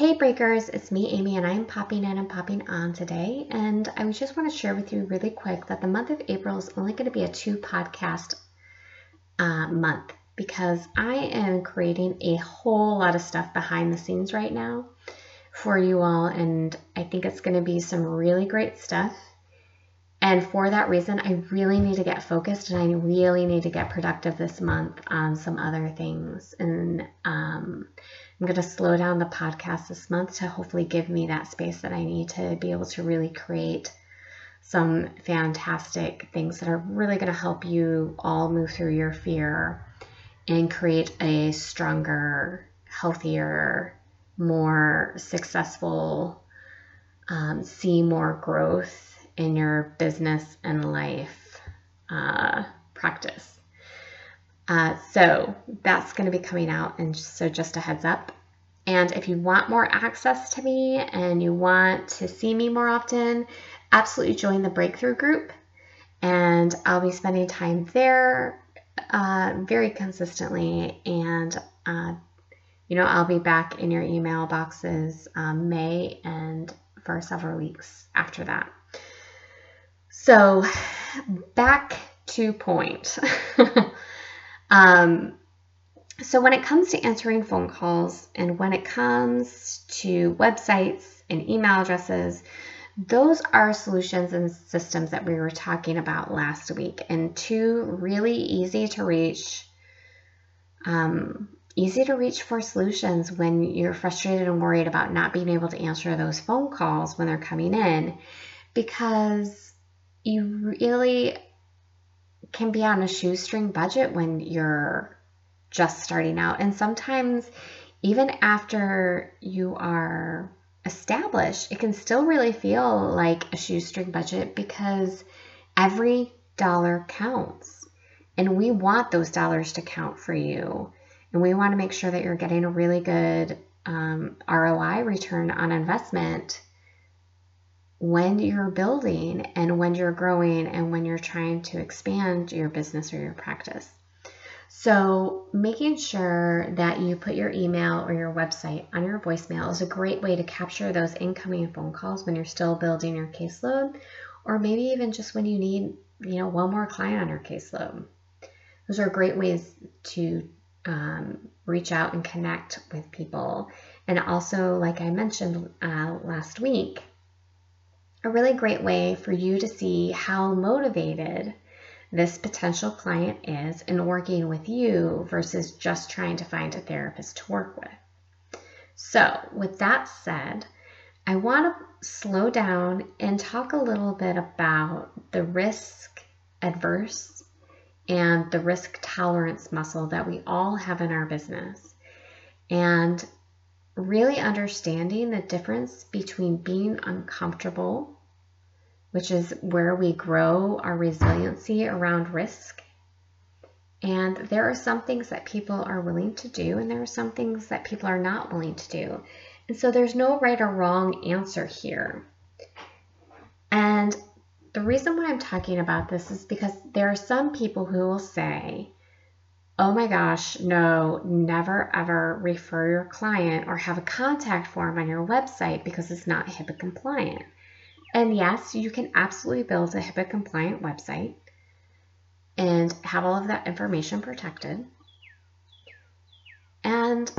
Hey Breakers, it's me, Amy, and I'm popping in and popping on today. And I just want to share with you really quick that the month of April is only going to be a two podcast uh, month because I am creating a whole lot of stuff behind the scenes right now for you all. And I think it's going to be some really great stuff. And for that reason, I really need to get focused and I really need to get productive this month on some other things. And um, I'm going to slow down the podcast this month to hopefully give me that space that I need to be able to really create some fantastic things that are really going to help you all move through your fear and create a stronger, healthier, more successful, um, see more growth in your business and life uh, practice. Uh, so that's going to be coming out, and so just a heads up. And if you want more access to me and you want to see me more often, absolutely join the breakthrough group. And I'll be spending time there uh, very consistently. And, uh, you know, I'll be back in your email boxes um, May and for several weeks after that. So back to point. um, so when it comes to answering phone calls and when it comes to websites and email addresses, those are solutions and systems that we were talking about last week, and two really easy to reach, um, easy to reach for solutions when you're frustrated and worried about not being able to answer those phone calls when they're coming in, because you really can be on a shoestring budget when you're just starting out. And sometimes, even after you are established, it can still really feel like a shoestring budget because every dollar counts. And we want those dollars to count for you. And we want to make sure that you're getting a really good um, ROI return on investment when you're building and when you're growing and when you're trying to expand your business or your practice. So, making sure that you put your email or your website on your voicemail is a great way to capture those incoming phone calls when you're still building your caseload, or maybe even just when you need, you know, one more client on your caseload. Those are great ways to um, reach out and connect with people. And also, like I mentioned uh, last week, a really great way for you to see how motivated this potential client is in working with you versus just trying to find a therapist to work with. So, with that said, I want to slow down and talk a little bit about the risk adverse and the risk tolerance muscle that we all have in our business. And really understanding the difference between being uncomfortable, which is where we grow our resiliency around risk. And there are some things that people are willing to do, and there are some things that people are not willing to do. And so there's no right or wrong answer here. And the reason why I'm talking about this is because there are some people who will say, oh my gosh, no, never ever refer your client or have a contact form on your website because it's not HIPAA compliant. And yes, you can absolutely build a HIPAA compliant website and have all of that information protected. And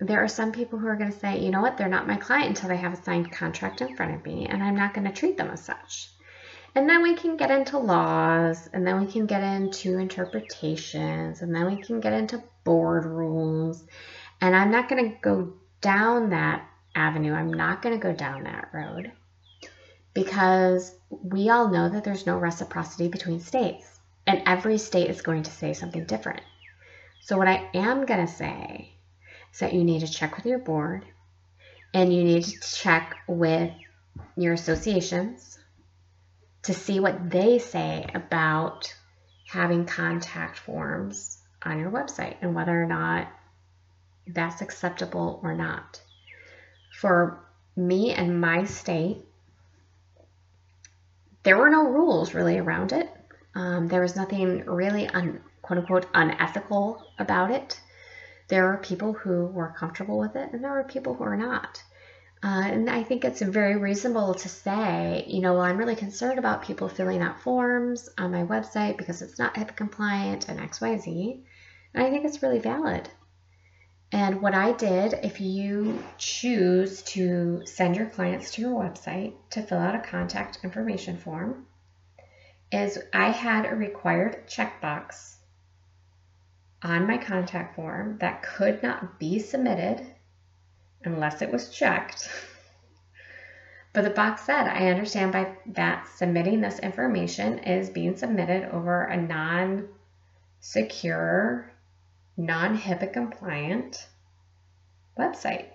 there are some people who are going to say, you know what, they're not my client until they have a signed contract in front of me, and I'm not going to treat them as such. And then we can get into laws, and then we can get into interpretations, and then we can get into board rules. And I'm not going to go down that avenue. I'm not going to go down that road because we all know that there's no reciprocity between states, and every state is going to say something different. So, what I am going to say is that you need to check with your board and you need to check with your associations to see what they say about having contact forms on your website and whether or not that's acceptable or not. For me and my state, there were no rules really around it. Um, there was nothing really un, quote unquote unethical about it. There are people who were comfortable with it, and there are people who are not. Uh, and I think it's very reasonable to say, you know, well, I'm really concerned about people filling out forms on my website because it's not HIPAA compliant and XYZ. And I think it's really valid. And what I did, if you choose to send your clients to your website to fill out a contact information form, is I had a required checkbox on my contact form that could not be submitted unless it was checked. But the box said, I understand by that submitting this information is being submitted over a non secure, non HIPAA compliant website.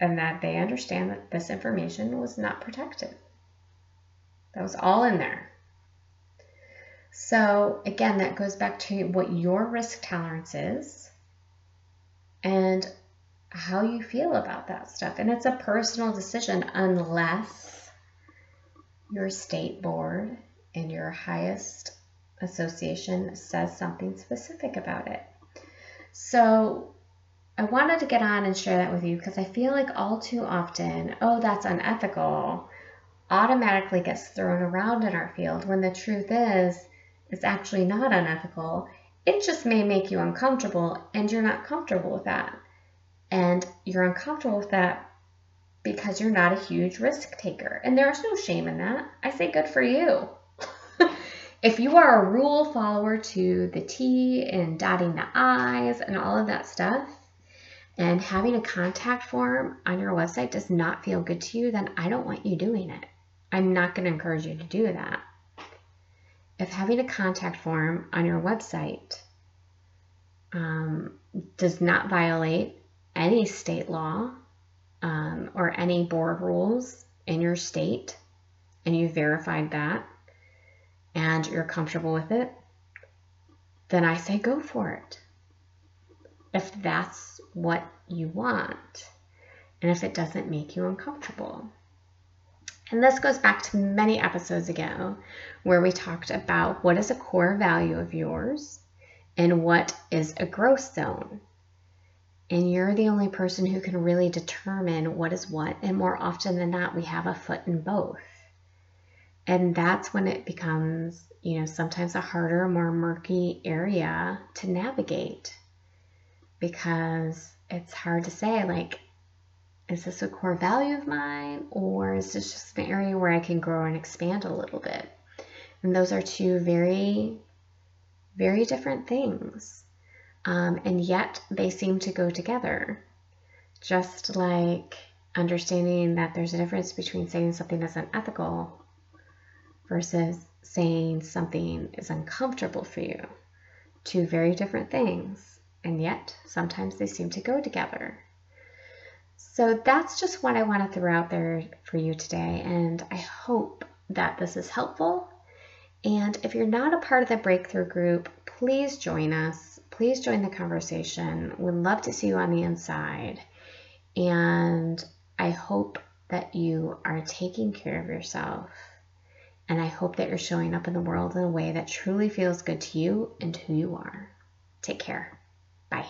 And that they understand that this information was not protected. That was all in there. So, again, that goes back to what your risk tolerance is and how you feel about that stuff. And it's a personal decision unless your state board and your highest association says something specific about it. So I wanted to get on and share that with you because I feel like all too often, oh, that's unethical, automatically gets thrown around in our field when the truth is it's actually not unethical. It just may make you uncomfortable and you're not comfortable with that and you're uncomfortable with that because you're not a huge risk taker. And there's no shame in that. I say good for you. if you are a rule follower to the T and dotting the I's and all of that stuff, and having a contact form on your website does not feel good to you, then I don't want you doing it. I'm not going to encourage you to do that. If having a contact form on your website um, does not violate any state law um, or any board rules in your state and you've verified that and you're comfortable with it, then I say go for it. If that's what you want and if it doesn't make you uncomfortable. And this goes back to many episodes ago where we talked about what is a core value of yours and what is a growth zone. And you're the only person who can really determine what is what. And more often than not, we have a foot in both. And that's when it becomes, you know, sometimes a harder, more murky area to navigate because it's hard to say, like, is this a core value of mine or is this just an area where I can grow and expand a little bit? And those are two very, very different things um, and yet they seem to go together. Just like understanding that there's a difference between saying something is unethical versus saying something is uncomfortable for you. Two very different things, and yet sometimes they seem to go together. So that's just what I want to throw out there for you today, and I hope that this is helpful. And if you're not a part of the breakthrough group, please join us please join the conversation. We'd love to see you on the inside. And I hope that you are taking care of yourself. And I hope that you're showing up in the world in a way that truly feels good to you and who you are. Take care. Bye.